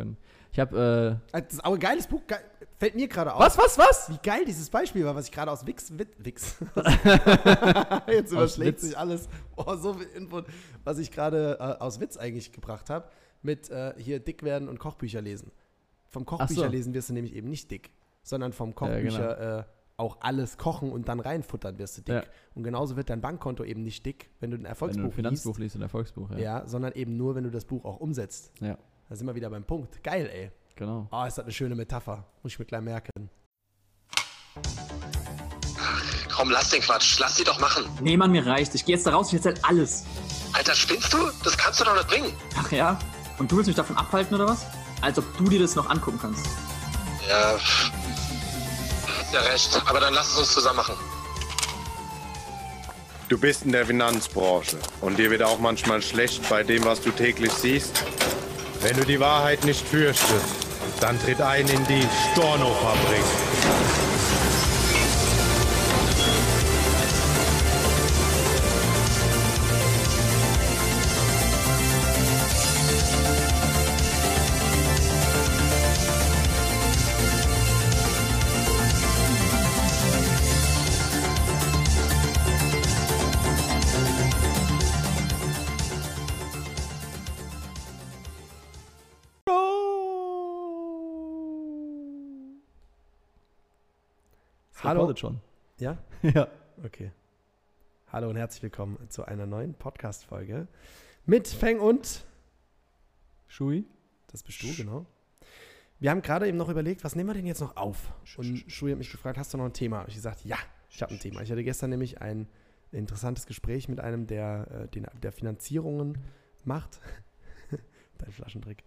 können. Ich habe. Äh, das ist auch ein geiles Buch. Ge fällt mir gerade auf. Was, was, was? Wie geil dieses Beispiel war, was ich gerade aus Wix. Wix. Jetzt überschlägt sich alles. Oh, so viel Input, was ich gerade äh, aus Witz eigentlich gebracht habe. Mit äh, hier dick werden und Kochbücher lesen. Vom Kochbücher so. lesen wirst du nämlich eben nicht dick, sondern vom Kochbücher. Ja, genau. äh, auch alles kochen und dann reinfuttern, wirst du dick. Ja. Und genauso wird dein Bankkonto eben nicht dick, wenn du ein Erfolgsbuch wenn du ein Finanzbuch liest. liest ein Erfolgsbuch, ja. Ja, sondern eben nur, wenn du das Buch auch umsetzt. Ja. Da sind wir wieder beim Punkt. Geil, ey. Genau. Oh, ist das eine schöne Metapher. Muss ich mir gleich merken. Ach, komm, lass den Quatsch. Lass die doch machen. Nee, Mann, mir reicht. Ich geh jetzt da raus, ich erzähl alles. Alter, spinnst du? Das kannst du doch nicht bringen. Ach ja? Und du willst mich davon abhalten, oder was? Als ob du dir das noch angucken kannst. Ja, ja recht. Aber dann lass es uns zusammen machen. Du bist in der Finanzbranche und dir wird auch manchmal schlecht bei dem, was du täglich siehst. Wenn du die Wahrheit nicht fürchtest, dann tritt ein in die Storno-Fabrik. Hallo. schon. Ja? ja. Okay. Hallo und herzlich willkommen zu einer neuen Podcast-Folge mit Feng und Shui. Das bist du, genau. Wir haben gerade eben noch überlegt, was nehmen wir denn jetzt noch auf? Und Shui hat mich gefragt, hast du noch ein Thema? Und ich gesagt, ja, ich habe ein Thema. Ich hatte gestern nämlich ein interessantes Gespräch mit einem, der, äh, der Finanzierungen macht. Dein Flaschentrick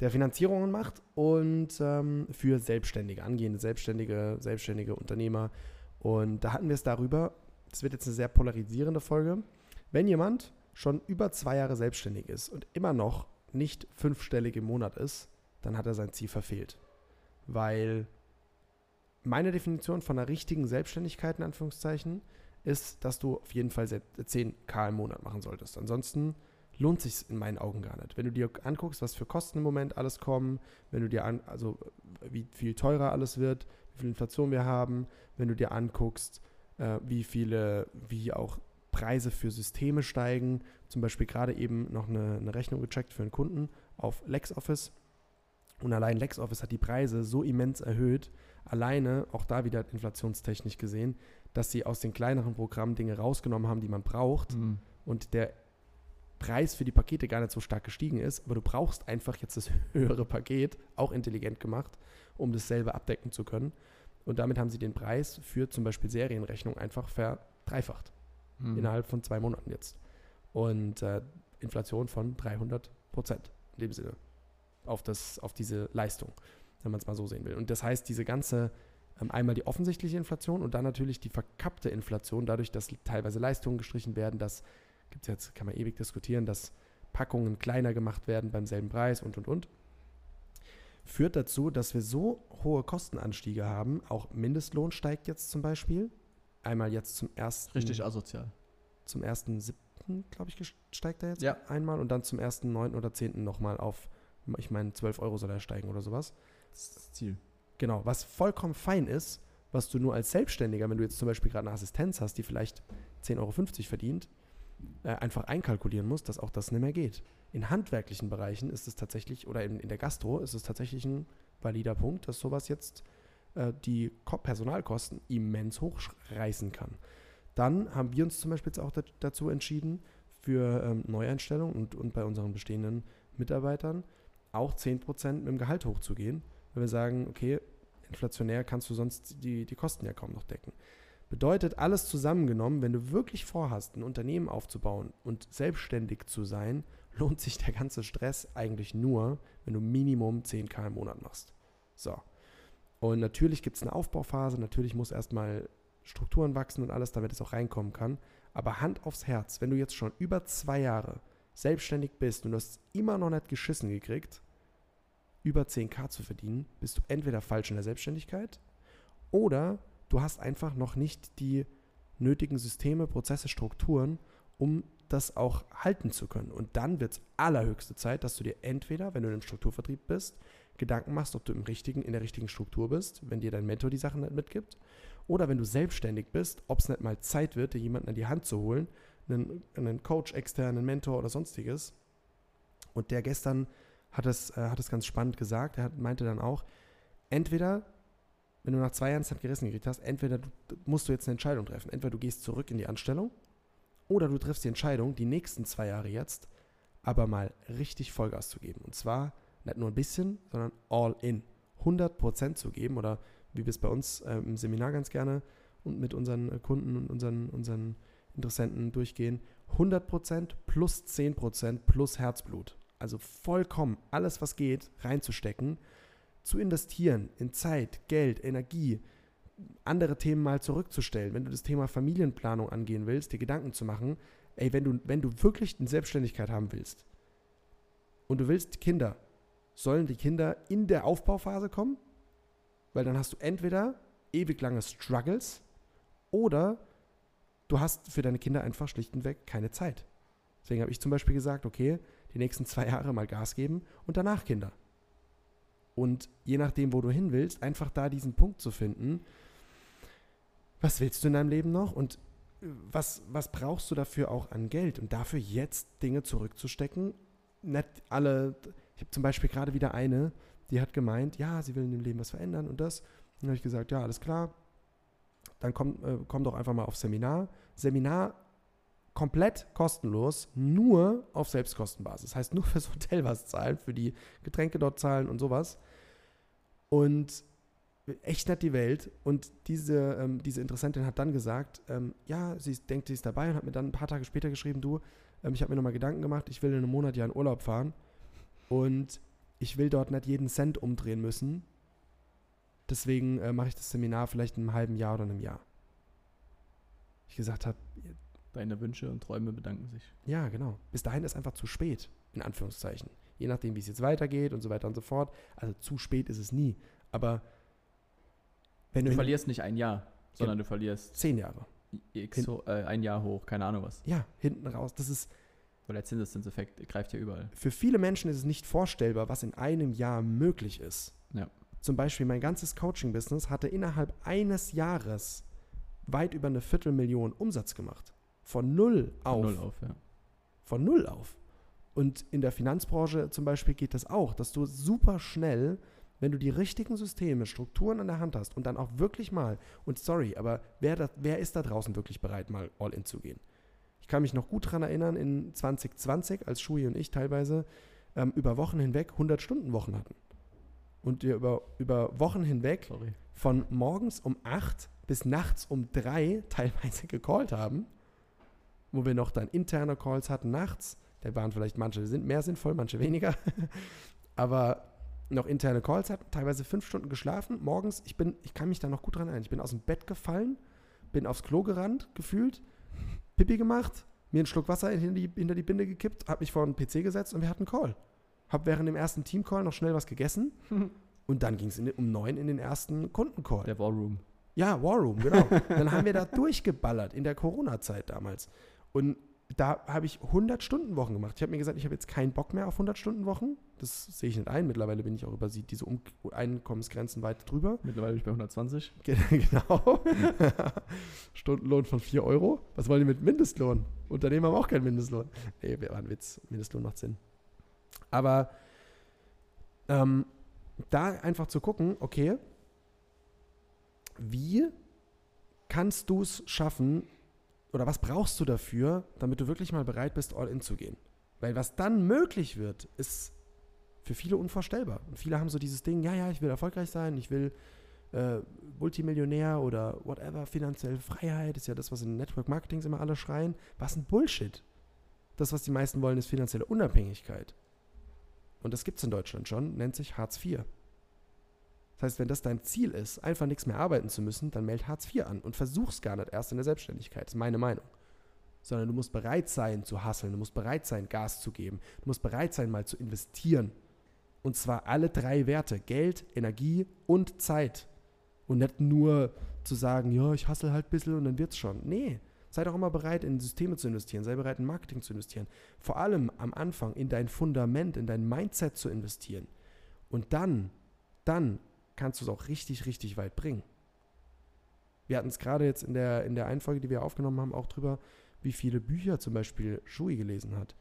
der Finanzierungen macht und ähm, für Selbstständige, angehende Selbstständige, selbstständige Unternehmer. Und da hatten wir es darüber, das wird jetzt eine sehr polarisierende Folge, wenn jemand schon über zwei Jahre selbstständig ist und immer noch nicht fünfstellig im Monat ist, dann hat er sein Ziel verfehlt. Weil meine Definition von einer richtigen Selbstständigkeit, in Anführungszeichen, ist, dass du auf jeden Fall 10k im Monat machen solltest. Ansonsten lohnt sich in meinen Augen gar nicht. Wenn du dir anguckst, was für Kosten im Moment alles kommen, wenn du dir an, also wie viel teurer alles wird, wie viel Inflation wir haben, wenn du dir anguckst, äh, wie viele, wie auch Preise für Systeme steigen, zum Beispiel gerade eben noch eine, eine Rechnung gecheckt für einen Kunden auf LexOffice und allein LexOffice hat die Preise so immens erhöht, alleine, auch da wieder inflationstechnisch gesehen, dass sie aus den kleineren Programmen Dinge rausgenommen haben, die man braucht mhm. und der Preis für die Pakete gar nicht so stark gestiegen ist, aber du brauchst einfach jetzt das höhere Paket, auch intelligent gemacht, um dasselbe abdecken zu können. Und damit haben sie den Preis für zum Beispiel Serienrechnung einfach verdreifacht. Mhm. Innerhalb von zwei Monaten jetzt. Und äh, Inflation von 300 Prozent in dem Sinne. Auf, das, auf diese Leistung, wenn man es mal so sehen will. Und das heißt, diese ganze, ähm, einmal die offensichtliche Inflation und dann natürlich die verkappte Inflation, dadurch, dass teilweise Leistungen gestrichen werden, dass gibt es jetzt, kann man ewig diskutieren, dass Packungen kleiner gemacht werden beim selben Preis und und und. Führt dazu, dass wir so hohe Kostenanstiege haben. Auch Mindestlohn steigt jetzt zum Beispiel. Einmal jetzt zum ersten. Richtig asozial. Zum ersten siebten, glaube ich, steigt er jetzt ja. einmal und dann zum ersten neunten oder zehnten nochmal auf, ich meine, 12 Euro soll er steigen oder sowas. Das ist das Ziel. Genau, was vollkommen fein ist, was du nur als Selbstständiger, wenn du jetzt zum Beispiel gerade eine Assistenz hast, die vielleicht 10,50 Euro verdient, äh, einfach einkalkulieren muss, dass auch das nicht mehr geht. In handwerklichen Bereichen ist es tatsächlich, oder in, in der Gastro ist es tatsächlich ein valider Punkt, dass sowas jetzt äh, die Personalkosten immens hochreißen kann. Dann haben wir uns zum Beispiel jetzt auch dazu entschieden, für ähm, Neueinstellungen und, und bei unseren bestehenden Mitarbeitern auch 10% mit dem Gehalt hochzugehen, weil wir sagen, okay, inflationär kannst du sonst die, die Kosten ja kaum noch decken. Bedeutet alles zusammengenommen, wenn du wirklich vorhast, ein Unternehmen aufzubauen und selbstständig zu sein, lohnt sich der ganze Stress eigentlich nur, wenn du Minimum 10k im Monat machst. So. Und natürlich gibt es eine Aufbauphase, natürlich muss erstmal Strukturen wachsen und alles, damit es auch reinkommen kann. Aber Hand aufs Herz, wenn du jetzt schon über zwei Jahre selbstständig bist und du hast immer noch nicht geschissen gekriegt, über 10k zu verdienen, bist du entweder falsch in der Selbstständigkeit oder du hast einfach noch nicht die nötigen Systeme, Prozesse, Strukturen, um das auch halten zu können. Und dann wird es allerhöchste Zeit, dass du dir entweder, wenn du im Strukturvertrieb bist, Gedanken machst, ob du im richtigen, in der richtigen Struktur bist, wenn dir dein Mentor die Sachen nicht mitgibt. Oder wenn du selbstständig bist, ob es nicht mal Zeit wird, dir jemanden an die Hand zu holen, einen, einen Coach, externen Mentor oder sonstiges. Und der gestern hat es, äh, hat es ganz spannend gesagt. Er meinte dann auch, entweder, wenn du nach zwei Jahren Zeit gerissen gekriegt hast, entweder du, musst du jetzt eine Entscheidung treffen. Entweder du gehst zurück in die Anstellung oder du triffst die Entscheidung, die nächsten zwei Jahre jetzt aber mal richtig Vollgas zu geben. Und zwar nicht nur ein bisschen, sondern all in. 100% zu geben oder wie wir es bei uns äh, im Seminar ganz gerne und mit unseren äh, Kunden und unseren, unseren Interessenten durchgehen. 100% plus 10% plus Herzblut. Also vollkommen alles, was geht, reinzustecken, zu investieren in Zeit, Geld, Energie, andere Themen mal zurückzustellen. Wenn du das Thema Familienplanung angehen willst, dir Gedanken zu machen, ey, wenn du, wenn du wirklich eine Selbstständigkeit haben willst und du willst Kinder, sollen die Kinder in der Aufbauphase kommen? Weil dann hast du entweder ewig lange Struggles oder du hast für deine Kinder einfach schlicht und weg keine Zeit. Deswegen habe ich zum Beispiel gesagt, okay, die nächsten zwei Jahre mal Gas geben und danach Kinder. Und je nachdem, wo du hin willst, einfach da diesen Punkt zu finden, was willst du in deinem Leben noch und äh, was, was brauchst du dafür auch an Geld und dafür jetzt Dinge zurückzustecken. Nicht alle, ich habe zum Beispiel gerade wieder eine, die hat gemeint, ja, sie will in dem Leben was verändern und das. Dann habe ich gesagt, ja, alles klar. Dann komm, äh, komm doch einfach mal auf Seminar. Seminar komplett kostenlos, nur auf Selbstkostenbasis. Heißt nur fürs Hotel was zahlen, für die Getränke dort zahlen und sowas. Und echt nett die Welt. Und diese, ähm, diese Interessentin hat dann gesagt, ähm, ja, sie denkt, sie ist dabei und hat mir dann ein paar Tage später geschrieben, du, ähm, ich habe mir nochmal Gedanken gemacht, ich will in einem Monat ja in Urlaub fahren und ich will dort nicht jeden Cent umdrehen müssen. Deswegen äh, mache ich das Seminar vielleicht in einem halben Jahr oder einem Jahr. Ich gesagt habe, Deine Wünsche und Träume bedanken sich. ja, genau. Bis dahin ist einfach zu spät, in Anführungszeichen. Je nachdem, wie es jetzt weitergeht und so weiter und so fort. Also zu spät ist es nie. Aber wenn Du du, verlierst nicht ein Jahr, sondern du verlierst zehn Jahre. X, äh, ein Jahr hoch, keine Ahnung was. Ja, hinten raus. Das ist Weil der Zinseszinseffekt greift ja überall. für viele Menschen ist es nicht vorstellbar, was in einem Jahr möglich ist. Ja. Zum Beispiel mein ganzes Coaching-Business hatte innerhalb eines Jahres weit über eine Viertelmillion Umsatz gemacht. Von null auf. Von Null auf, ja. Von null auf. Und in der Finanzbranche zum Beispiel geht das auch, dass du super schnell, wenn du die richtigen Systeme, Strukturen an der Hand hast und dann auch wirklich mal, und sorry, aber wer, da, wer ist da draußen wirklich bereit, mal all in zu gehen? Ich kann mich noch gut daran erinnern, in 2020, als Shui und ich teilweise ähm, über Wochen hinweg 100-Stunden-Wochen hatten. Und wir über, über Wochen hinweg Sorry. von morgens um 8 bis nachts um 3 teilweise gecallt haben, wo wir noch dann interne Calls hatten nachts. Da waren vielleicht manche sind mehr sinnvoll, manche weniger. Aber noch interne Calls hatten, teilweise fünf Stunden geschlafen. Morgens, ich bin, ich kann mich da noch gut dran erinnern. Ich bin aus dem Bett gefallen, bin aufs Klo gerannt, gefühlt, Pipi gemacht, mir einen Schluck Wasser hinter die, hinter die Binde gekippt, habe mich vor den PC gesetzt und wir hatten einen Call. Hab während dem ersten Team-Call noch schnell was gegessen und dann ging es um neun in den ersten Kundencall. Der War Room. Ja, War Room, genau. Dann haben wir da durchgeballert in der Corona-Zeit damals. Und da habe ich 100-Stunden-Wochen gemacht. Ich habe mir gesagt, ich habe jetzt keinen Bock mehr auf 100-Stunden-Wochen. Das sehe ich nicht ein. Mittlerweile bin ich auch über sie- diese um Einkommensgrenzen weit drüber. Mittlerweile bin ich bei 120. Ge- genau. Stundenlohn von 4 Euro. Was wollen die mit Mindestlohn? Unternehmen haben auch keinen Mindestlohn. Nee, war ein Witz. Mindestlohn macht Sinn. Aber ähm, da einfach zu gucken, okay, wie kannst du es schaffen oder was brauchst du dafür, damit du wirklich mal bereit bist, all in zu gehen? Weil was dann möglich wird, ist für viele unvorstellbar. Und viele haben so dieses Ding, ja, ja, ich will erfolgreich sein, ich will äh, Multimillionär oder whatever, finanzielle Freiheit, ist ja das, was in Network Marketings immer alle schreien. Was ein Bullshit. Das, was die meisten wollen, ist finanzielle Unabhängigkeit. Und das gibt es in Deutschland schon, nennt sich Hartz IV. Heißt, wenn das dein Ziel ist, einfach nichts mehr arbeiten zu müssen, dann meld Hartz IV an und versuch's gar nicht erst in der Selbstständigkeit. Das ist meine Meinung. Sondern du musst bereit sein zu hasseln, du musst bereit sein, Gas zu geben, du musst bereit sein, mal zu investieren. Und zwar alle drei Werte: Geld, Energie und Zeit. Und nicht nur zu sagen, ja, ich hassel halt ein bisschen und dann wird's schon. Nee, Sei doch immer bereit, in Systeme zu investieren, sei bereit, in Marketing zu investieren. Vor allem am Anfang in dein Fundament, in dein Mindset zu investieren. Und dann, dann kannst du es auch richtig, richtig weit bringen. Wir hatten es gerade jetzt in der, in der einen Folge, die wir aufgenommen haben, auch drüber, wie viele Bücher zum Beispiel Shui gelesen hat.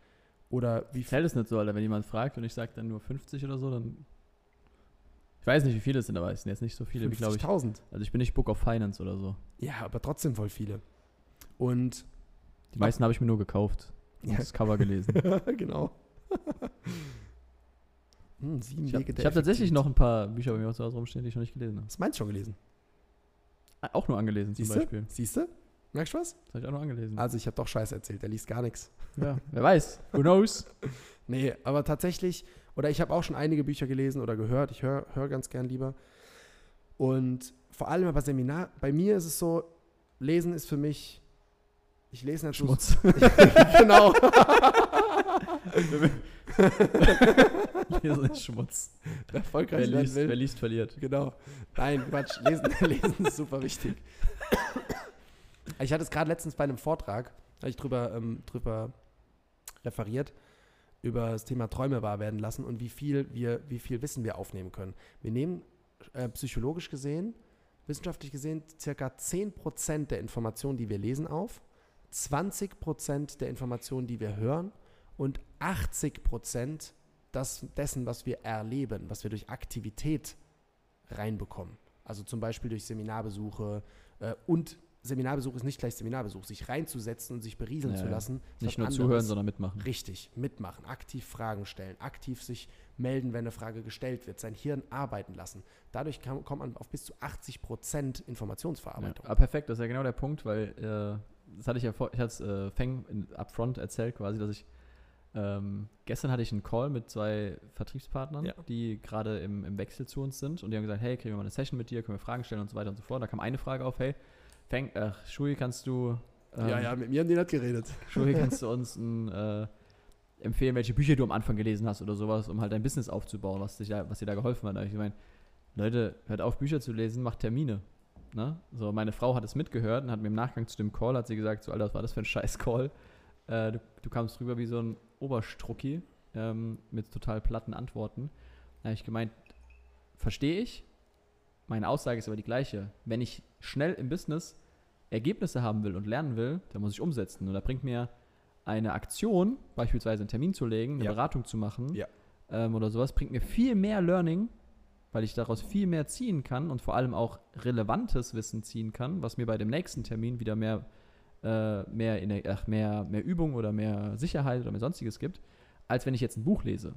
Oder wie zähle es nicht so, Alter. Wenn jemand fragt und ich sage dann nur 50 oder so, dann. Ich weiß nicht, wie viele es sind, aber es sind jetzt nicht so viele, wie glaube ich. 50.000. Also ich bin nicht Book of Finance oder so. Ja, aber trotzdem voll viele. Und Die meisten habe ich mir nur gekauft. Und Ja. das Cover gelesen. genau. hm, sieben Ich habe Wege der hab tatsächlich Effektivität. noch ein paar Bücher bei mir zu Hause rumstehen, die ich noch nicht gelesen habe. Hast du meins schon gelesen? Auch nur angelesen zum Siehst du? Beispiel. Siehst du? Merkst du was? Das habe ich auch nur angelesen. Also ich habe doch Scheiße erzählt, der liest gar nichts. ja, wer weiß. Who knows? Nee, aber tatsächlich, oder ich habe auch schon einige Bücher gelesen oder gehört, ich höre hör ganz gern lieber. Und vor allem bei Seminar, bei mir ist es so, Lesen ist für mich, ich lese nicht so- Schmutz. genau. Lesen ist Schmutz. Wer erfolgreich Wer liest, will. wer liest, verliert. Genau. Nein, Quatsch. Lesen, lesen ist super wichtig. Ich hatte es gerade letztens bei einem Vortrag, da habe ich drüber, ähm, drüber referiert, über das Thema Träume wahr werden lassen und wie viel, wir, wie viel Wissen wir aufnehmen können. Wir nehmen äh, psychologisch gesehen, wissenschaftlich gesehen, circa 10% der Informationen, die wir lesen, auf, 20% der Informationen, die wir hören und 80% das, dessen, was wir erleben, was wir durch Aktivität reinbekommen. Also zum Beispiel durch Seminarbesuche äh, und Seminarbesuch ist nicht gleich Seminarbesuch, sich reinzusetzen und sich berieseln Ja, zu ja. lassen. Nicht nur anderes. zuhören, sondern mitmachen. Richtig, mitmachen, aktiv Fragen stellen, aktiv sich melden, wenn eine Frage gestellt wird, sein Hirn arbeiten lassen. Dadurch kann, kommt man auf bis zu 80 Prozent Ja. Informationsverarbeitung. Aber perfekt, das ist ja genau der Punkt, weil äh, das hatte ich ja vor, ich hatte es äh, Feng in, upfront erzählt quasi, dass ich ähm, gestern hatte ich einen Call mit zwei Vertriebspartnern, Ja. die gerade im, im Wechsel zu uns sind und die haben gesagt, hey, kriegen wir mal eine Session mit dir, können wir Fragen stellen und so weiter und so fort. Da kam eine Frage auf, hey, Feng, ach, Shui, kannst du ähm, ja, ja, mit mir haben die nicht geredet. Shui, kannst du uns ein, äh, empfehlen, welche Bücher du am Anfang gelesen hast oder sowas, um halt dein Business aufzubauen, was, dich da, was dir da geholfen hat. Ich meine, Leute, hört auf, Bücher zu lesen, macht Termine. Ne? So, meine Frau hat es mitgehört und hat mir im Nachgang zu dem Call, hat sie gesagt, so, Alter, was war das für ein scheiß Call? Äh, du, du kamst rüber wie so ein Oberstrucki ähm, mit total platten Antworten. Da habe ich gemeint, verstehe ich. Meine Aussage ist aber die gleiche. Wenn ich schnell im Business Ergebnisse haben will und lernen will, dann muss ich umsetzen. Und da bringt mir eine Aktion, beispielsweise einen Termin zu legen, eine Ja. Beratung zu machen Ja. ähm, oder sowas, bringt mir viel mehr Learning, weil ich daraus viel mehr ziehen kann und vor allem auch relevantes Wissen ziehen kann, was mir bei dem nächsten Termin wieder mehr, äh, mehr, Ener- ach, mehr, mehr Übung oder mehr Sicherheit oder mehr sonstiges gibt, als wenn ich jetzt ein Buch lese.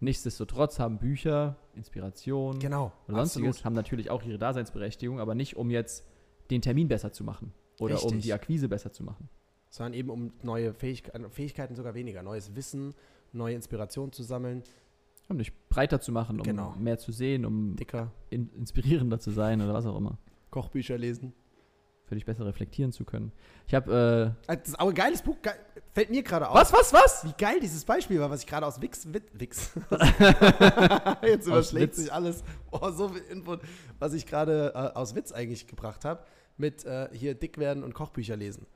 Nichtsdestotrotz haben Bücher, Inspiration Genau. oder sonstiges, haben natürlich auch ihre Daseinsberechtigung, aber nicht um jetzt den Termin besser zu machen oder um Richtig. die Akquise besser zu machen. Sondern eben um neue Fähigkeiten, Fähigkeiten sogar weniger, neues Wissen, neue Inspiration zu sammeln, Um dich breiter zu machen, um Genau. mehr zu sehen, um dicker in, inspirierender zu sein oder was auch immer. Kochbücher lesen. Für dich besser reflektieren zu können. Ich habe, Ah, Das ist aber ein geiles Buch, geil, fällt mir gerade äh, auf. was, was, was? Wie geil dieses Beispiel war, was ich gerade aus Wix, Wix. Jetzt überschlägt sich alles. Oh, so viel Input, was ich gerade äh, aus Witz eigentlich gebracht habe, mit äh, hier dick werden und Kochbücher lesen.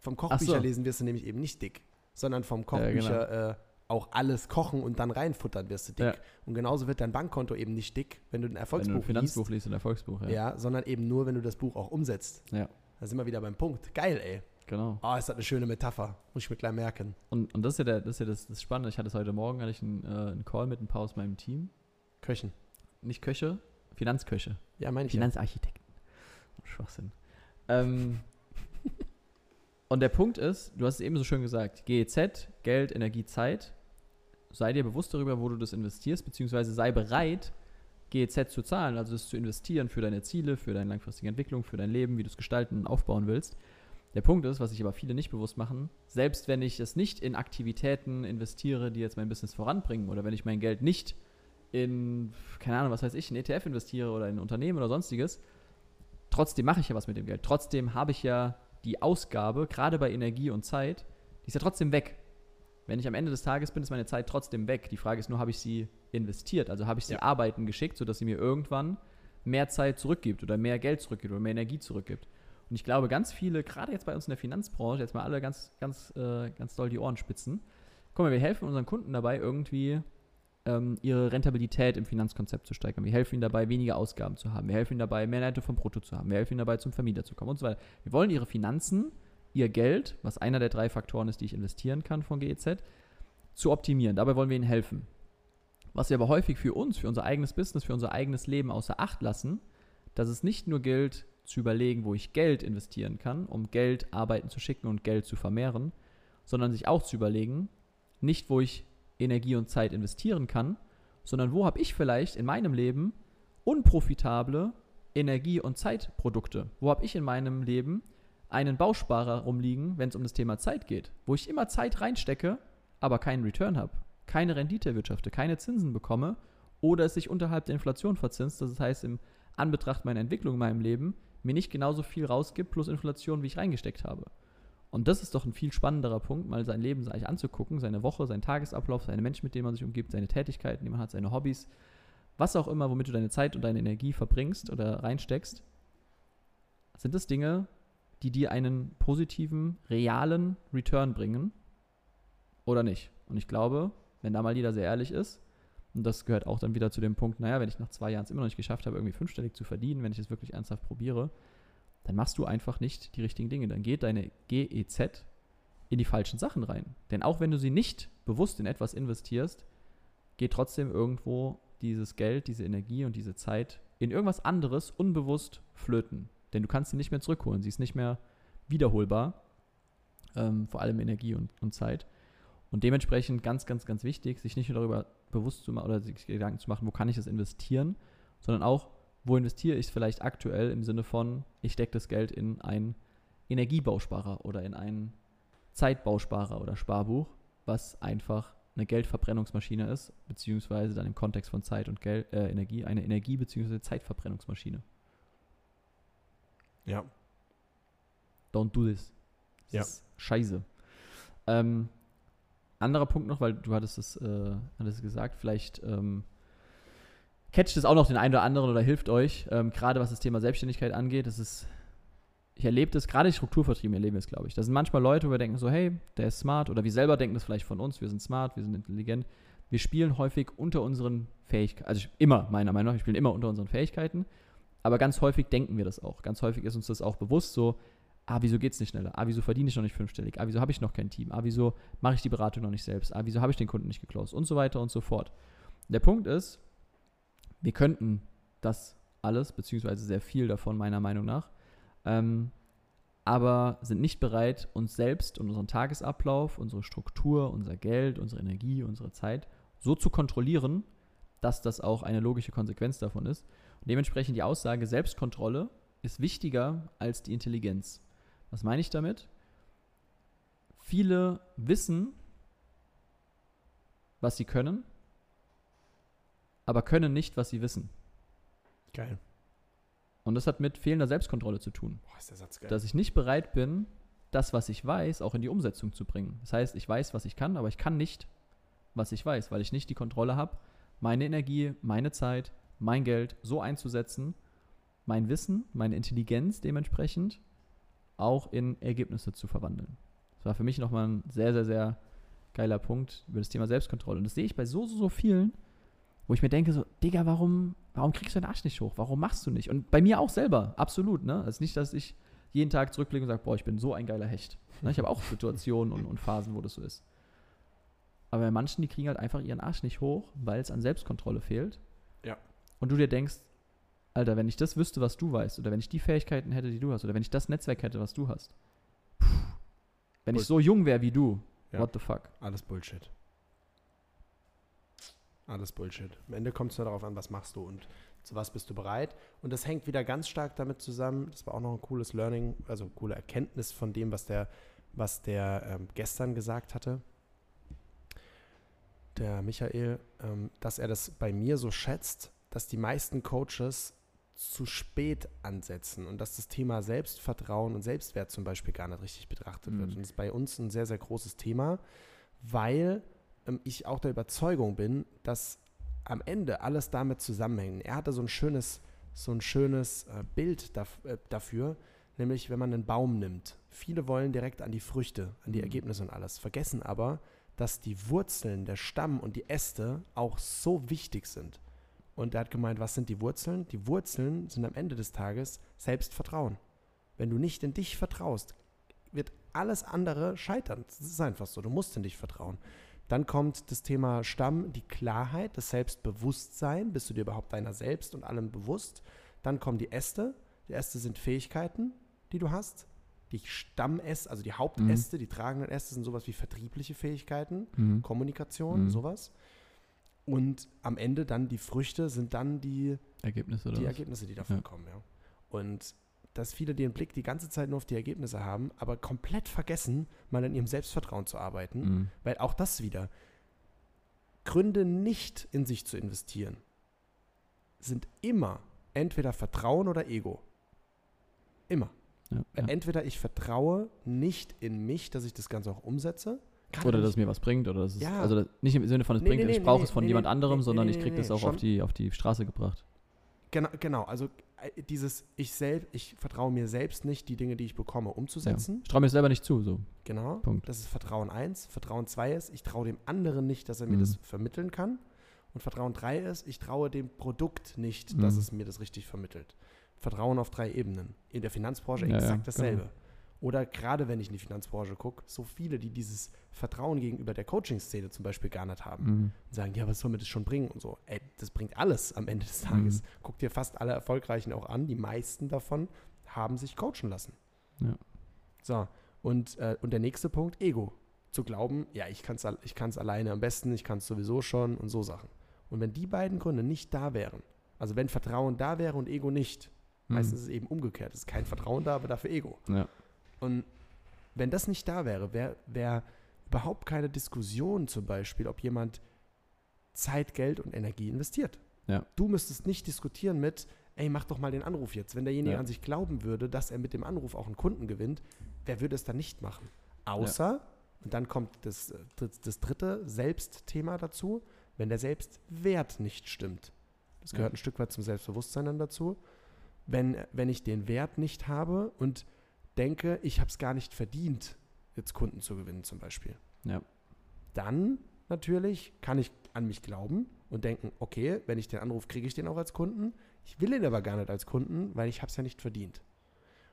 Vom Kochbücher lesen wirst du nämlich eben nicht dick, sondern vom Kochbücher äh, auch alles kochen und dann reinfuttern wirst du dick. Ja. Und genauso wird dein Bankkonto eben nicht dick, wenn du ein Wenn du Erfolgsbuch ein Finanzbuch liest. liest und Erfolgsbuch, ja. Ja. sondern eben nur, wenn du das Buch auch umsetzt. Ja, Da sind wir wieder beim Punkt. Geil, ey. genau. Oh, ist das eine schöne Metapher. Muss ich mir gleich merken. Und, und das ist ja, der, das, ist ja das, das Spannende. Ich hatte es heute Morgen, hatte ich einen, äh, einen Call mit ein paar aus meinem Team. Köchen. Nicht Köche, Finanzköche. Ja, meine ich ja. Finanzarchitekten. Schwachsinn. Ähm, und der Punkt ist, du hast es eben so schön gesagt, GEZ, Geld, Energie, Zeit. Sei dir bewusst darüber, wo du das investierst, beziehungsweise sei bereit, GEZ zu zahlen, also das zu investieren für deine Ziele, für deine langfristige Entwicklung, für dein Leben, wie du es gestalten und aufbauen willst. Der Punkt ist, was sich aber viele nicht bewusst machen, selbst wenn ich es nicht in Aktivitäten investiere, die jetzt mein Business voranbringen, oder wenn ich mein Geld nicht in, keine Ahnung, was weiß ich, in ETF investiere oder in ein Unternehmen oder sonstiges, trotzdem mache ich ja was mit dem Geld. Trotzdem habe ich ja die Ausgabe, gerade bei Energie und Zeit, die ist ja trotzdem weg. Wenn ich am Ende des Tages bin, ist meine Zeit trotzdem weg. Die Frage ist nur, habe ich sie investiert? Also habe ich sie Ja. arbeiten geschickt, sodass sie mir irgendwann mehr Zeit zurückgibt oder mehr Geld zurückgibt oder mehr Energie zurückgibt. Und ich glaube, ganz viele, gerade jetzt bei uns in der Finanzbranche, jetzt mal alle ganz, ganz, äh, ganz doll die Ohren spitzen. Guck mal, wir helfen unseren Kunden dabei, irgendwie ähm, ihre Rentabilität im Finanzkonzept zu steigern. Wir helfen ihnen dabei, weniger Ausgaben zu haben. Wir helfen ihnen dabei, mehr Netto vom Brutto zu haben. Wir helfen ihnen dabei, zum Vermieter zu kommen und so weiter. Wir wollen ihre Finanzen, ihr Geld, was einer der drei Faktoren ist, die ich investieren kann von GEZ, zu optimieren. Dabei wollen wir ihnen helfen. Was wir aber häufig für uns, für unser eigenes Business, für unser eigenes Leben außer Acht lassen, dass es nicht nur gilt, zu überlegen, wo ich Geld investieren kann, um Geld arbeiten zu schicken und Geld zu vermehren, sondern sich auch zu überlegen, nicht wo ich Energie und Zeit investieren kann, sondern wo habe ich vielleicht in meinem Leben unprofitable Energie- und Zeitprodukte? Wo habe ich in meinem Leben einen Bausparer rumliegen, wenn es um das Thema Zeit geht, wo ich immer Zeit reinstecke, aber keinen Return habe, keine Rendite erwirtschafte, keine Zinsen bekomme oder es sich unterhalb der Inflation verzinst, das heißt im Anbetracht meiner Entwicklung in meinem Leben mir nicht genauso viel rausgibt plus Inflation, wie ich reingesteckt habe. Und das ist doch ein viel spannenderer Punkt, mal sein Leben sich anzugucken, seine Woche, seinen Tagesablauf, seine Menschen, mit denen man sich umgibt, seine Tätigkeiten, die man hat, seine Hobbys, was auch immer, womit du deine Zeit und deine Energie verbringst oder reinsteckst. Sind das Dinge, die dir einen positiven, realen Return bringen oder nicht? Und ich glaube, wenn da mal jeder sehr ehrlich ist, und das gehört auch dann wieder zu dem Punkt, naja, wenn ich nach zwei Jahren es immer noch nicht geschafft habe, irgendwie fünfstellig zu verdienen, wenn ich es wirklich ernsthaft probiere, dann machst du einfach nicht die richtigen Dinge. Dann geht deine GEZ in die falschen Sachen rein. Denn auch wenn du sie nicht bewusst in etwas investierst, geht trotzdem irgendwo dieses Geld, diese Energie und diese Zeit in irgendwas anderes unbewusst flöten. Denn du kannst sie nicht mehr zurückholen. Sie ist nicht mehr wiederholbar. Ähm, vor allem Energie und, und Zeit. Und dementsprechend ganz, ganz, ganz wichtig, sich nicht nur darüber bewusst zu machen oder sich Gedanken zu machen, wo kann ich das investieren, sondern auch, wo investiere ich es vielleicht aktuell im Sinne von, ich stecke das Geld in einen Energiebausparer oder in einen Zeitbausparer oder Sparbuch, was einfach eine Geldverbrennungsmaschine ist, beziehungsweise dann im Kontext von Zeit und Geld, äh, Energie eine Energie- beziehungsweise Zeitverbrennungsmaschine. Ja. Don't do this. Das Ja. ist scheiße. Ähm, anderer Punkt noch, weil du hattest es, äh, hattest es gesagt, vielleicht ähm, catcht es auch noch den einen oder anderen oder hilft euch, ähm, gerade was das Thema Selbstständigkeit angeht. Das ist, ich erlebe das, gerade die Strukturvertrieben erleben es, glaube ich. Da sind manchmal Leute, wo wir denken so, hey, der ist smart oder wir selber denken das vielleicht von uns, wir sind smart, wir sind intelligent. Wir spielen häufig unter unseren Fähigkeiten, also ich, immer, meiner Meinung nach, wir spielen immer unter unseren Fähigkeiten, aber ganz häufig denken wir das auch. Ganz häufig ist uns das auch bewusst so, ah, wieso geht es nicht schneller? Ah, wieso verdiene ich noch nicht fünfstellig? Ah, wieso habe ich noch kein Team? Ah, wieso mache ich die Beratung noch nicht selbst? Ah, wieso habe ich den Kunden nicht geclosed? Und so weiter und so fort. Der Punkt ist, wir könnten das alles, beziehungsweise sehr viel davon meiner Meinung nach, ähm, aber sind nicht bereit, uns selbst und unseren Tagesablauf, unsere Struktur, unser Geld, unsere Energie, unsere Zeit so zu kontrollieren, dass das auch eine logische Konsequenz davon ist. Dementsprechend die Aussage, Selbstkontrolle ist wichtiger als die Intelligenz. Was meine ich damit? Viele wissen, was sie können, aber können nicht, was sie wissen. Geil. Und das hat mit fehlender Selbstkontrolle zu tun. Boah, ist der Satz geil. Dass ich nicht bereit bin, das, was ich weiß, auch in die Umsetzung zu bringen. Das heißt, ich weiß, was ich kann, aber ich kann nicht, was ich weiß, weil ich nicht die Kontrolle habe, meine Energie, meine Zeit, mein Geld so einzusetzen, mein Wissen, meine Intelligenz dementsprechend auch in Ergebnisse zu verwandeln. Das war für mich nochmal ein sehr, sehr, sehr geiler Punkt über das Thema Selbstkontrolle. Und das sehe ich bei so, so, so vielen, wo ich mir denke, so, Digga, warum, warum kriegst du deinen Arsch nicht hoch? Warum machst du nicht? Und bei mir auch selber, absolut, ne? Es ist nicht, dass ich jeden Tag zurückblicke und sage, boah, ich bin so ein geiler Hecht. Ne? Ich habe auch Situationen und, und Phasen, wo das so ist. Aber bei manchen, die kriegen halt einfach ihren Arsch nicht hoch, weil es an Selbstkontrolle fehlt. Ja. Und du dir denkst, Alter, wenn ich das wüsste, was du weißt, oder wenn ich die Fähigkeiten hätte, die du hast, oder wenn ich das Netzwerk hätte, was du hast. Puh. Wenn ich Bull- so jung wäre wie du, Ja. what the fuck? Alles Bullshit. Alles Bullshit. Am Ende kommt es nur darauf an, was machst du und zu was bist du bereit. Und das hängt wieder ganz stark damit zusammen. Das war auch noch ein cooles Learning, also coole Erkenntnis von dem, was der, was der ähm, gestern gesagt hatte. Der Michael, ähm, dass er das bei mir so schätzt, dass die meisten Coaches zu spät ansetzen und dass das Thema Selbstvertrauen und Selbstwert zum Beispiel gar nicht richtig betrachtet wird. Mhm. Und das ist bei uns ein sehr, sehr großes Thema, weil ähm, ich auch der Überzeugung bin, dass am Ende alles damit zusammenhängt. Er hatte so ein schönes, so ein schönes äh, Bild daf äh, dafür, nämlich wenn man einen Baum nimmt. Viele wollen direkt an die Früchte, an die Mhm. Ergebnisse und alles, vergessen aber, dass die Wurzeln, der Stamm und die Äste auch so wichtig sind. Und er hat gemeint, was sind die Wurzeln? Die Wurzeln sind am Ende des Tages Selbstvertrauen. Wenn du nicht in dich vertraust, wird alles andere scheitern. Das ist einfach so. Du musst in dich vertrauen. Dann kommt das Thema Stamm, die Klarheit, das Selbstbewusstsein. Bist du dir überhaupt deiner selbst und allem bewusst? Dann kommen die Äste. Die Äste sind Fähigkeiten, die du hast. Die Stammäste, also die Hauptäste, die tragenden Äste sind sowas wie vertriebliche Fähigkeiten, Mhm. Kommunikation, Mhm. sowas. Und am Ende dann die Früchte sind dann die Ergebnisse die was? Ergebnisse, die davon Ja. kommen, ja. Und dass viele den Blick die ganze Zeit nur auf die Ergebnisse haben, aber komplett vergessen, mal an ihrem Selbstvertrauen zu arbeiten, Mhm. weil auch das wieder Gründe nicht in sich zu investieren sind immer entweder Vertrauen oder Ego. Immer. Ja, ja. Entweder ich vertraue nicht in mich, dass ich das Ganze auch umsetze. Gerade Oder dass es mir was bringt oder dass es, Ja. also nicht im Sinne von es Nee, bringt, nee, ich brauche nee, es von jemand anderem, sondern ich kriege das auch schon. auf die, auf die Straße gebracht. Genau, genau, also äh, dieses ich selbst, ich vertraue mir selbst nicht, die Dinge, die ich bekomme, Ja. umzusetzen. Ich traue mir selber nicht zu, so. Genau. Punkt. Das ist Vertrauen 1. Vertrauen 2 ist, ich traue dem anderen nicht, dass er mir Mhm. das vermitteln kann. Und Vertrauen 3 ist, ich traue dem Produkt nicht, dass Mhm. es mir das richtig vermittelt. Vertrauen auf drei Ebenen. In der Finanzbranche Ja, ja, exakt dasselbe. genau. Oder gerade wenn ich in die Finanzbranche gucke, so viele, die dieses Vertrauen gegenüber der Coaching-Szene zum Beispiel gar nicht haben. Mhm. Und sagen, ja, was soll mir das schon bringen? Und so, ey, das bringt alles am Ende Mhm. des Tages. Guck dir fast alle Erfolgreichen auch an. Die meisten davon haben sich coachen lassen. Ja. So, und, äh, und der nächste Punkt, Ego. Zu glauben, ja, ich kann es ich kann's alleine am besten, ich kann es sowieso schon und so Sachen. Und wenn die beiden Gründe nicht da wären, also wenn Vertrauen da wäre und Ego nicht, Mhm. meistens ist es eben umgekehrt. Es ist kein Vertrauen da, aber dafür Ego. Ja. Und wenn das nicht da wäre, wäre wär überhaupt keine Diskussion zum Beispiel, ob jemand Zeit, Geld und Energie investiert. Ja. Du müsstest nicht diskutieren mit, ey, mach doch mal den Anruf jetzt. Wenn derjenige Ja. an sich glauben würde, dass er mit dem Anruf auch einen Kunden gewinnt, wer würde es dann nicht machen? Außer, und dann kommt das, äh, das, das dritte Selbstthema dazu, wenn der Selbstwert nicht stimmt. Das Ja. gehört ein Stück weit zum Selbstbewusstsein dann dazu. Wenn, wenn ich den Wert nicht habe und denke, ich habe es gar nicht verdient, jetzt Kunden zu gewinnen zum Beispiel. Ja. Dann natürlich kann ich an mich glauben und denken, okay, wenn ich den Anruf kriege ich den auch als Kunden. Ich will ihn aber gar nicht als Kunden, weil ich habe es ja nicht verdient.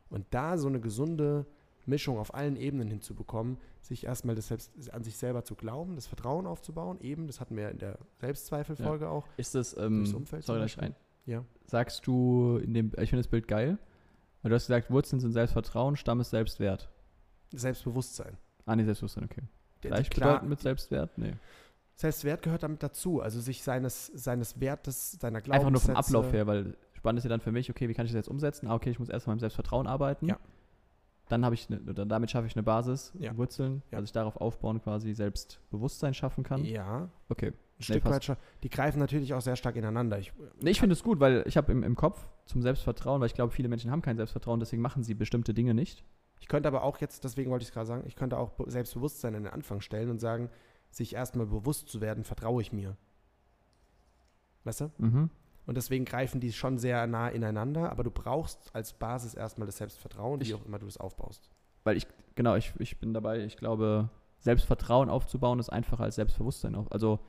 Und da so eine gesunde Mischung auf allen Ebenen hinzubekommen, sich erstmal das selbst, an sich selber zu glauben, das Vertrauen aufzubauen, eben, das hatten wir in der Selbstzweifelfolge auch. Ist das, ähm, Durchs Umfeld sorry, rein. Ja. Sagst du in dem, ich finde das Bild geil, weil du hast gesagt, Wurzeln sind Selbstvertrauen, Stamm ist Selbstwert. Selbstbewusstsein. Ah, nee, Selbstbewusstsein, okay. Der- Gleich klar, bedeutend mit Selbstwert? Nee. Selbstwert gehört damit dazu, also sich seines, seines Wertes, seiner Glaubenssätze. Einfach nur vom Ablauf her, weil spannend ist ja dann für mich, okay, wie kann ich das jetzt umsetzen? Ah, okay, ich muss erst an meinem Selbstvertrauen arbeiten. Ja. Dann habe ich, ne, damit schaffe ich eine Basis, Ja. Wurzeln, Ja. dass ich darauf aufbauen quasi Selbstbewusstsein schaffen kann. Ja, Okay. ein Stück weit schon. Die greifen natürlich auch sehr stark ineinander. Ich, Nee, ich finde es gut, weil ich habe im, im Kopf zum Selbstvertrauen, weil ich glaube, viele Menschen haben kein Selbstvertrauen, deswegen machen sie bestimmte Dinge nicht. Ich könnte aber auch jetzt, deswegen wollte ich es gerade sagen, ich könnte auch Be- Selbstbewusstsein in den Anfang stellen und sagen, sich erstmal bewusst zu werden, vertraue ich mir. Weißt du? Mhm. Und deswegen greifen die schon sehr nah ineinander, aber du brauchst als Basis erstmal das Selbstvertrauen, wie Ich- auch immer du das aufbaust. Weil ich, genau, ich, ich bin dabei, ich glaube, Selbstvertrauen aufzubauen ist einfacher als Selbstbewusstsein auf. Also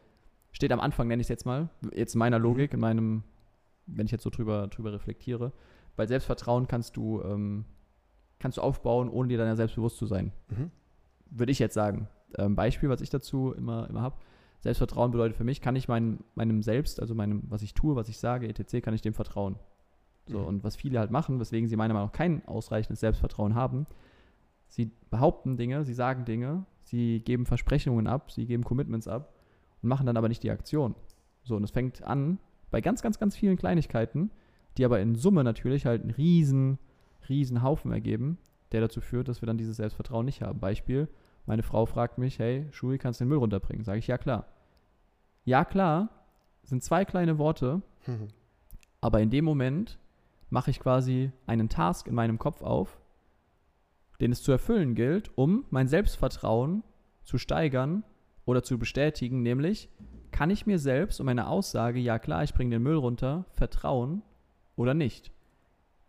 steht am Anfang, nenne ich es jetzt mal, jetzt in meiner Logik, in meinem, wenn ich jetzt so drüber, drüber reflektiere, weil Selbstvertrauen kannst du, ähm, kannst du aufbauen, ohne dir deiner selbst bewusst zu sein. Mhm. Würde ich jetzt sagen. Ähm, Beispiel, was ich dazu immer, immer habe. Selbstvertrauen bedeutet für mich, kann ich mein, meinem Selbst, also meinem, was ich tue, was ich sage, etc., kann ich dem vertrauen. So, Mhm. und was viele halt machen, weswegen sie meiner Meinung nach kein ausreichendes Selbstvertrauen haben, sie behaupten Dinge, sie sagen Dinge, sie geben Versprechungen ab, sie geben Commitments ab und machen dann aber nicht die Aktion. So, und es fängt an bei ganz, ganz, ganz vielen Kleinigkeiten, die aber in Summe natürlich halt einen riesen, riesen Haufen ergeben, der dazu führt, dass wir dann dieses Selbstvertrauen nicht haben. Beispiel, meine Frau fragt mich, hey, Schuhi, kannst du den Müll runterbringen? Sage ich, ja klar. Ja klar, sind zwei kleine Worte, Mhm. aber in dem Moment mache ich quasi einen Task in meinem Kopf auf, den es zu erfüllen gilt, um mein Selbstvertrauen zu steigern oder zu bestätigen, nämlich kann ich mir selbst und meine Aussage, ja klar, ich bringe den Müll runter, vertrauen oder nicht?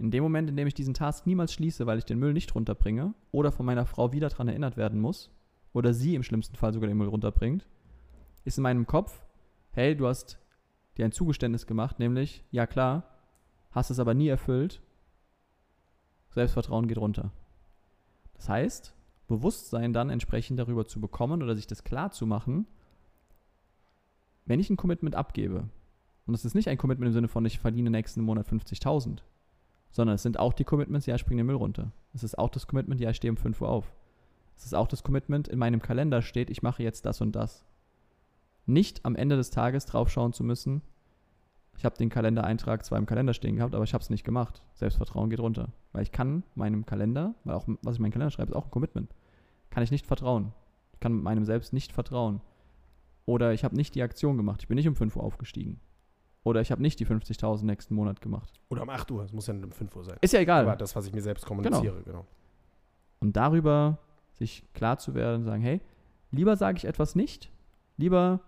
In dem Moment, in dem ich diesen Task niemals schließe, weil ich den Müll nicht runterbringe oder von meiner Frau wieder daran erinnert werden muss oder sie im schlimmsten Fall sogar den Müll runterbringt, ist in meinem Kopf, hey, du hast dir ein Zugeständnis gemacht, nämlich, ja klar, hast es aber nie erfüllt, Selbstvertrauen geht runter. Das heißt, Bewusstsein dann entsprechend darüber zu bekommen oder sich das klar zu machen, wenn ich ein Commitment abgebe, und es ist nicht ein Commitment im Sinne von, ich verdiene nächsten Monat 50.000, sondern es sind auch die Commitments, ja, ich bringe den Müll runter. Es ist auch das Commitment, ja, ich stehe um 5 Uhr auf. Es ist auch das Commitment, in meinem Kalender steht, ich mache jetzt das und das. Nicht am Ende des Tages draufschauen zu müssen, ich habe den Kalendereintrag zwar im Kalender stehen gehabt, aber ich habe es nicht gemacht. Selbstvertrauen geht runter. Weil ich kann meinem Kalender, weil auch was ich in meinen Kalender schreibe, ist auch ein Commitment, kann ich nicht vertrauen. Ich kann meinem Selbst nicht vertrauen. Oder ich habe nicht die Aktion gemacht. Ich bin nicht um 5 Uhr aufgestiegen. Oder ich habe nicht die 50.000 nächsten Monat gemacht. Oder um 8 Uhr, es muss ja nicht um 5 Uhr sein. Ist ja egal. Aber das, was ich mir selbst kommuniziere, genau. Und darüber sich klar zu werden und sagen, hey, lieber sage ich etwas nicht, lieber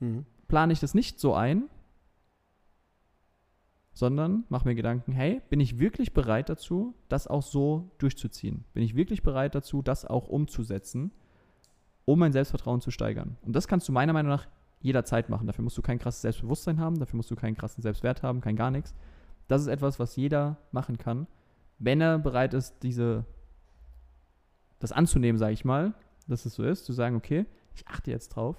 Mhm. plane ich das nicht so ein, sondern mache mir Gedanken, hey, bin ich wirklich bereit dazu, das auch so durchzuziehen? Bin ich wirklich bereit dazu, das auch umzusetzen, um mein Selbstvertrauen zu steigern? Und das kannst du meiner Meinung nach jederzeit machen. Dafür musst du kein krasses Selbstbewusstsein haben, dafür musst du keinen krassen Selbstwert haben, kein gar nichts. Das ist etwas, was jeder machen kann, wenn er bereit ist, diese, das anzunehmen, sage ich mal, dass es so ist, zu sagen, okay, ich achte jetzt drauf,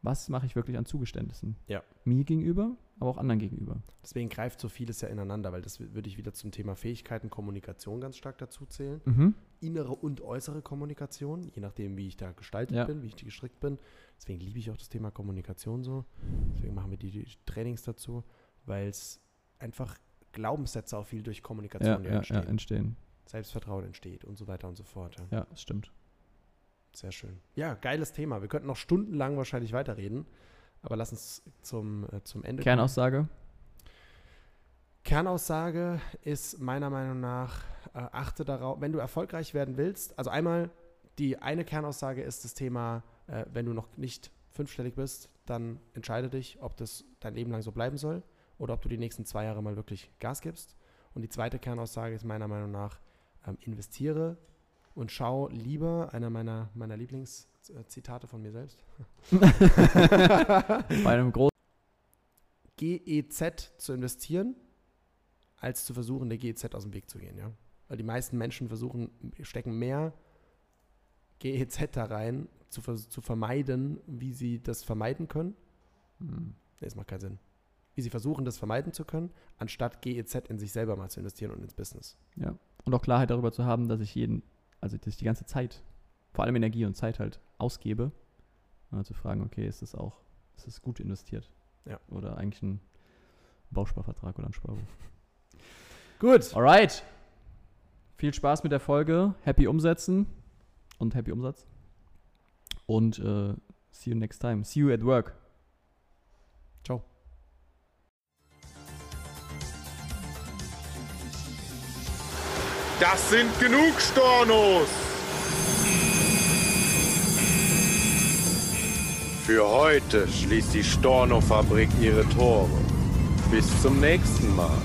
was mache ich wirklich an Zugeständnissen? Ja. Mir gegenüber, aber auch anderen gegenüber. Deswegen greift so vieles ja ineinander, weil das würde ich wieder zum Thema Fähigkeiten, Kommunikation ganz stark dazu zählen. Mhm. Innere und äußere Kommunikation, je nachdem, wie ich da gestaltet Ja. bin, wie ich die gestrickt bin. Deswegen liebe ich auch das Thema Kommunikation so. Deswegen machen wir die, die Trainings dazu, weil es einfach Glaubenssätze auch viel durch Kommunikation Ja, ja, entstehen. entstehen. Selbstvertrauen entsteht und so weiter und so fort. Ja. Das stimmt. Sehr schön. Ja, geiles Thema. Wir könnten noch stundenlang wahrscheinlich weiterreden, aber lass uns zum, äh, zum Ende kommen. Kernaussage? Kernaussage ist meiner Meinung nach, äh, achte darauf, wenn du erfolgreich werden willst, also einmal die eine Kernaussage ist das Thema, äh, wenn du noch nicht fünfstellig bist, dann entscheide dich, ob das dein Leben lang so bleiben soll oder ob du die nächsten zwei Jahre mal wirklich Gas gibst. Und die zweite Kernaussage ist meiner Meinung nach, ähm, investiere und schau lieber, einer meiner, meiner Lieblingszitate von mir selbst, Bei einem großen. GEZ zu investieren, als zu versuchen, der GEZ aus dem Weg zu gehen, ja. Weil die meisten Menschen versuchen, stecken mehr GEZ da rein, zu, zu vermeiden, wie sie das vermeiden können. Hm. Nee, das macht keinen Sinn. Wie sie versuchen, das vermeiden zu können, anstatt GEZ in sich selber mal zu investieren und ins Business. Ja. Und auch Klarheit darüber zu haben, dass ich jeden, also dass ich die ganze Zeit, vor allem Energie und Zeit halt ausgebe. Und dann zu fragen, okay, ist das auch, ist das gut investiert? Ja. Oder eigentlich ein Bausparvertrag oder ein Sparbuch? Gut. Alright. Viel Spaß mit der Folge. Happy Umsetzen und Happy Umsatz. Und äh, see you next time. See you at work. Ciao. Das sind genug Stornos! Für heute schließt die Storno-Fabrik ihre Tore. Bis zum nächsten Mal.